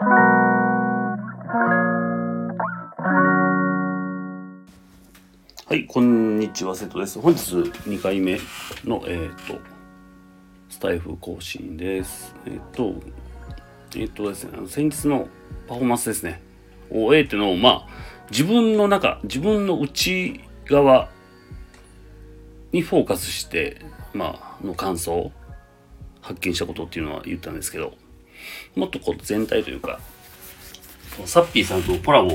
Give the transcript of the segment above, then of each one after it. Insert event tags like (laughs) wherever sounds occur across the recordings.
はい、こんにちは、瀬戸です。本日2回目の、えっ、と、スタイフ更新です。えっ、と、えっ、とですね、先日のパフォーマンスですね。を、えーっていうのを、まあ、自分の中、自分の内側にフォーカスして、まあ、の感想、発見したことっていうのは言ったんですけど、もっとこう全体というか、サッピーさんとコラボ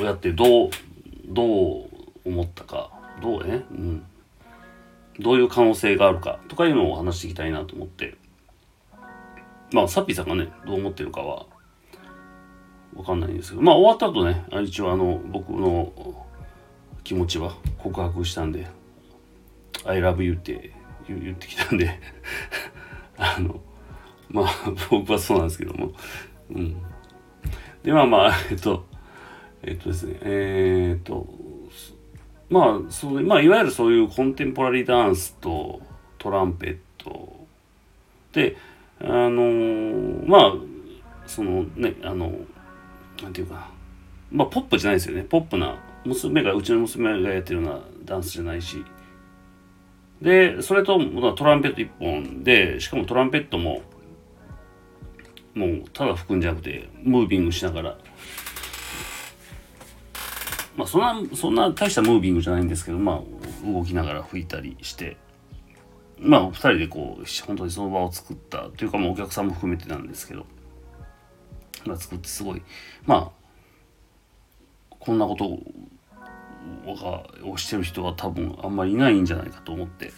をやってどう、どう思ったか、どうね、うん。どういう可能性があるかとかいうのを話していきたいなと思って、まあ、サッピーさんがね、どう思ってるかは、わかんないんですけど、まあ、終わった後ね、一応あの、僕の気持ちは告白したんで、I love you って言ってきたんで、(laughs) あの、まあ、(laughs) 僕はそうなんですけども、うん。で、まあまあ、えっと、えっとですね、えーっと、まあ、そう、まあ、いわゆるそういうコンテンポラリーダンスとトランペットで、あのーまあ、そのね、あの、なんていうかな、まあ、ポップじゃないですよね。ポップな、娘が、うちの娘がやってるようなダンスじゃないし、で、それと、トランペット一本で、しかもトランペットも、もう、ただ吹くんじゃなくて、ムービングしながら、まあ、そんな、そんな大したムービングじゃないんですけど、まあ、動きながら吹いたりして、まあ、二人でこう、本当にその場を作った、というか、まあ、お客さんも含めてなんですけど、まあ、作ってすごい、まあ、こんなことををしてる人は多分あんまりいないんじゃないかと思って、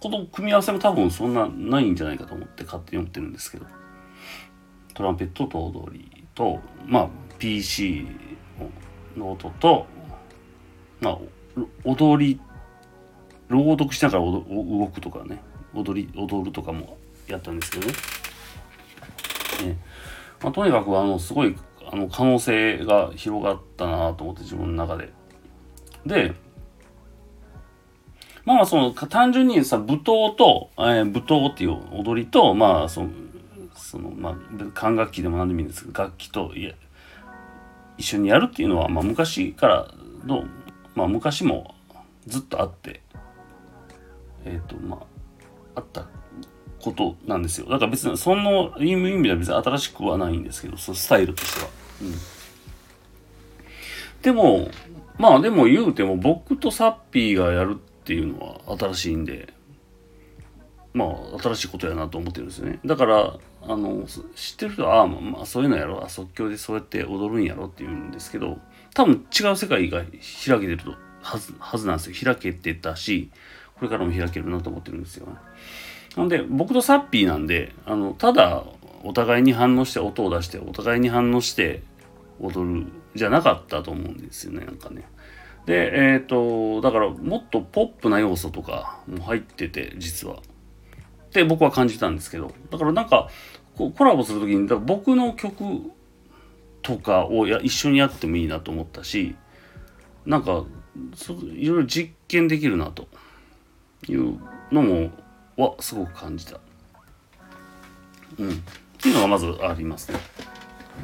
この組み合わせも多分そんなないんじゃないかと思って勝手に思ってるんですけど、トランペットと踊りと、まあ、PC の音と、まあ、踊り、朗読しながら動くとかね、踊り、踊るとかもやったんですけどね。ねまあ、とにかく、あの、すごい、あの、可能性が広がったなと思って、自分の中で。で、まあまあ、その、単純にさ、舞踏と、えー舞踏っていう踊りと、まあ、その、その、まあ、管楽器でも何でもいいんですけど、楽器と、いや、一緒にやるっていうのは、まあ、昔からの、まあ、昔もずっとあって、えっ、と、まあ、あったことなんですよ。だから別に、その意味では別に新しくはないんですけど、そのスタイルとしては。うん。でも、まあでも言うても僕とサッピーがやるっていうのは新しいんで、まあ新しいことやなと思ってるんですよね。だから、あの、知ってる人は、あ、まあ、そういうのやろ、あ即興でそうやって踊るんやろって言うんですけど、多分違う世界が開けてるとはずはずなんですよ。開けてたし、これからも開けるなと思ってるんですよね。なんで、僕とサッピーなんで、あの、ただ、お互いに反応して音を出して、お互いに反応して踊るじゃなかったと思うんですよね、なんかね。で、えっ、と、だから、もっとポップな要素とかも入ってて、実は。って僕は感じたんですけど、だからなんか、コラボするときに、だから僕の曲とかをや一緒にやってもいいなと思ったし、なんか、そいろいろ実験できるなというのも、はすごく感じた。うん。っていうのがまずありますね。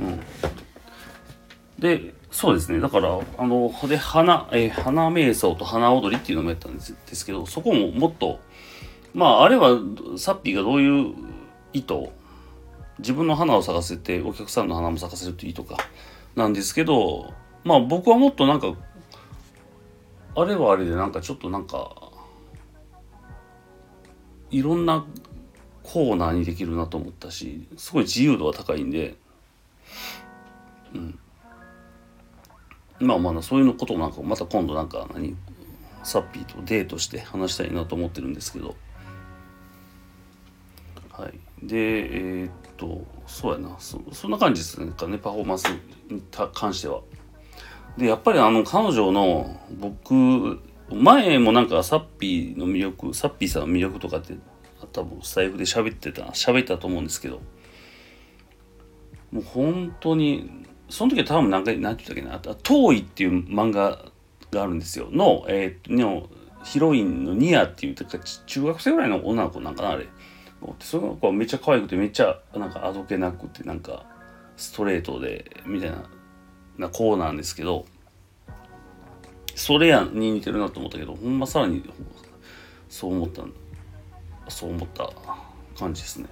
うん。で、そうですね。だから、あの、で、花、えー花瞑想と花踊りっていうのもやったんですですけど、そこももっと、まあ、あれは、サッピーがどういう意図、自分の花を咲かせて、お客さんの花も咲かせるっていう意図か、なんですけど、まあ僕はもっとなんか、あれはあれでなんかちょっとなんか、いろんなコーナーにできるなと思ったし、すごい自由度が高いんで、うん。まあまあそういうのことをなんかまた今度なんか何サッピーとデートして話したいなと思ってるんですけどはい。でえーっとそうやな。そそんな感じですかねパフォーマンスに関しては。でやっぱりあの彼女の僕前もなんかサッピーの魅力サッピーさんの魅力とかって多分スタイフで喋ってた喋ったと思うんですけどもう本当にその時は多分何回何て言ったっけなあ「遠い」っていう漫画があるんですよ。の,、えー、のヒロインのニアっていうか中学生ぐらいの女の子なんかなあれ。その子はめっちゃ可愛くてめっちゃなんかあどけなくてなんかストレートでみたいなな子なんですけどそれやに似てるなと思ったけどほんまさらにそう思ったそう思った感じですね。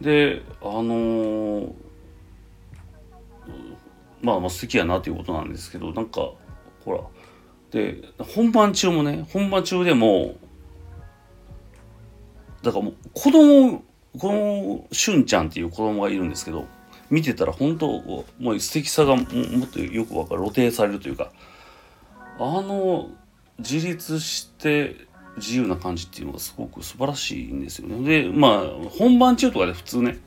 であのー、まあまあ好きやなということなんですけどなんかほらで本番中もね本番中でもだからもう子供このしゅんちゃんっていう子供がいるんですけど見てたら本当もう素敵さがもっとよくわかる露呈されるというかあの自立して自由な感じっていうのがすごく素晴らしいんですよね。でまあ本番中とかで普通ね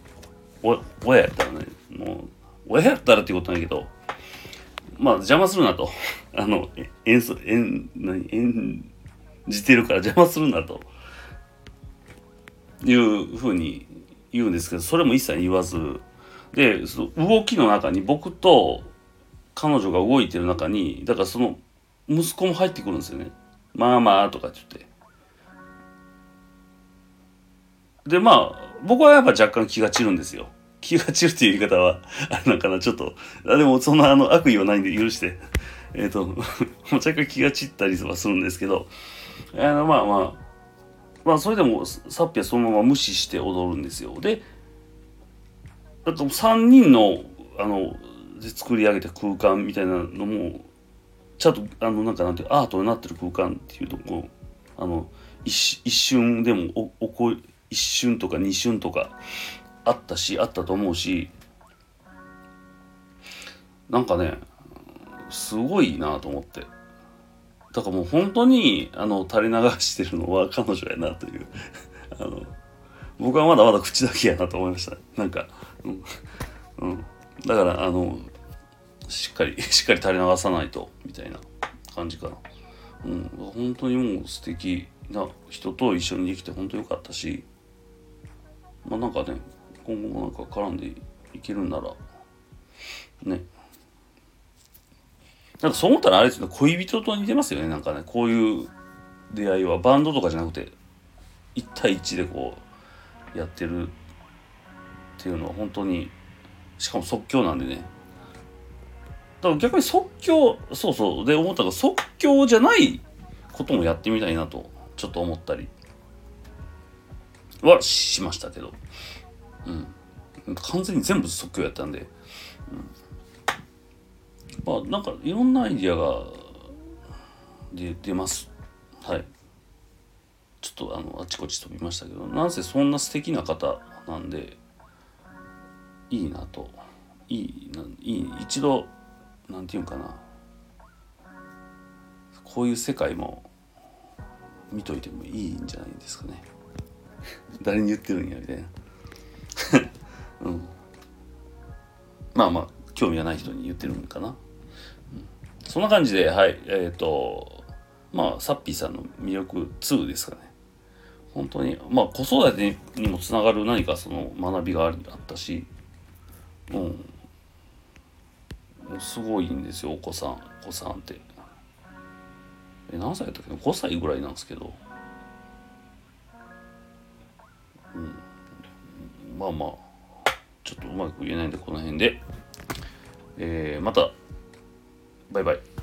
親やったらねもう親やったらっていうことないけどまあ邪魔するなとあの演奏演何演じてるから邪魔するなというふうに言うんですけどそれも一切言わずでその動きの中に僕と彼女が動いてる中にだからその息子も入ってくるんですよね。まあまあとかって言って。でまあ僕はやっぱ若干気が散るんですよ。気が散るっていう言い方はあれなんかなちょっとあでもそんなあの悪意はないんで許してえっ、と (laughs) 若干気が散ったりはするんですけどあのまあまあまあそれでもサッピはそのまま無視して踊るんですよ。であと3人のあので作り上げた空間みたいなのもちゃんとあのなんかなんてアートになってる空間っていうとこあの一一瞬でもおおこ一瞬とか二瞬とかあったしあったと思うしなんかねすごいなと思ってだからもう本当にあの垂れ流してるのは彼女やなという。(laughs) あの僕はまだまだ口だけやなと思いましたなんかうん、うん、だからあのしっかり (laughs) しっかり垂れ流さないとみたいな感じかな。うん。本当にもう素敵な人と一緒にできて本当良かったしまあなんかね今後もなんか絡んでいけるんならね。なんかそう思ったらあれですね。恋人と似てますよね。なんかねこういう出会いはバンドとかじゃなくて1対1でこうやってるっていうのは本当にしかも即興なんでね。だから逆に即興そうそう。で思ったのが即興じゃないこともやってみたいなとちょっと思ったりはしましたけど。うん。完全に全部即興やったんで、うん、まあなんかいろんなアイディアが出出ます。はい。ちょっとあのあちこち飛びましたけどなんせそんな素敵な方なんでいいなと。いいないい一度なんていうかな。こういう世界も見といてもいいんじゃないですかね。(laughs) 誰に言ってるんやみたいな。うん。まあまあ興味がない人に言ってるんかな、そんな感じではいえっ、ー、とまあサッピーさんの魅力2ですかね。本当にまあ子育てにもつながる何かその学びがあったしうん。すごいんですよお子さんお子さんって。え何歳だったっけ5歳ぐらいなんですけど。うん。まあまあちょっとうまく言えないんでこの辺で。えー、またバイバイ。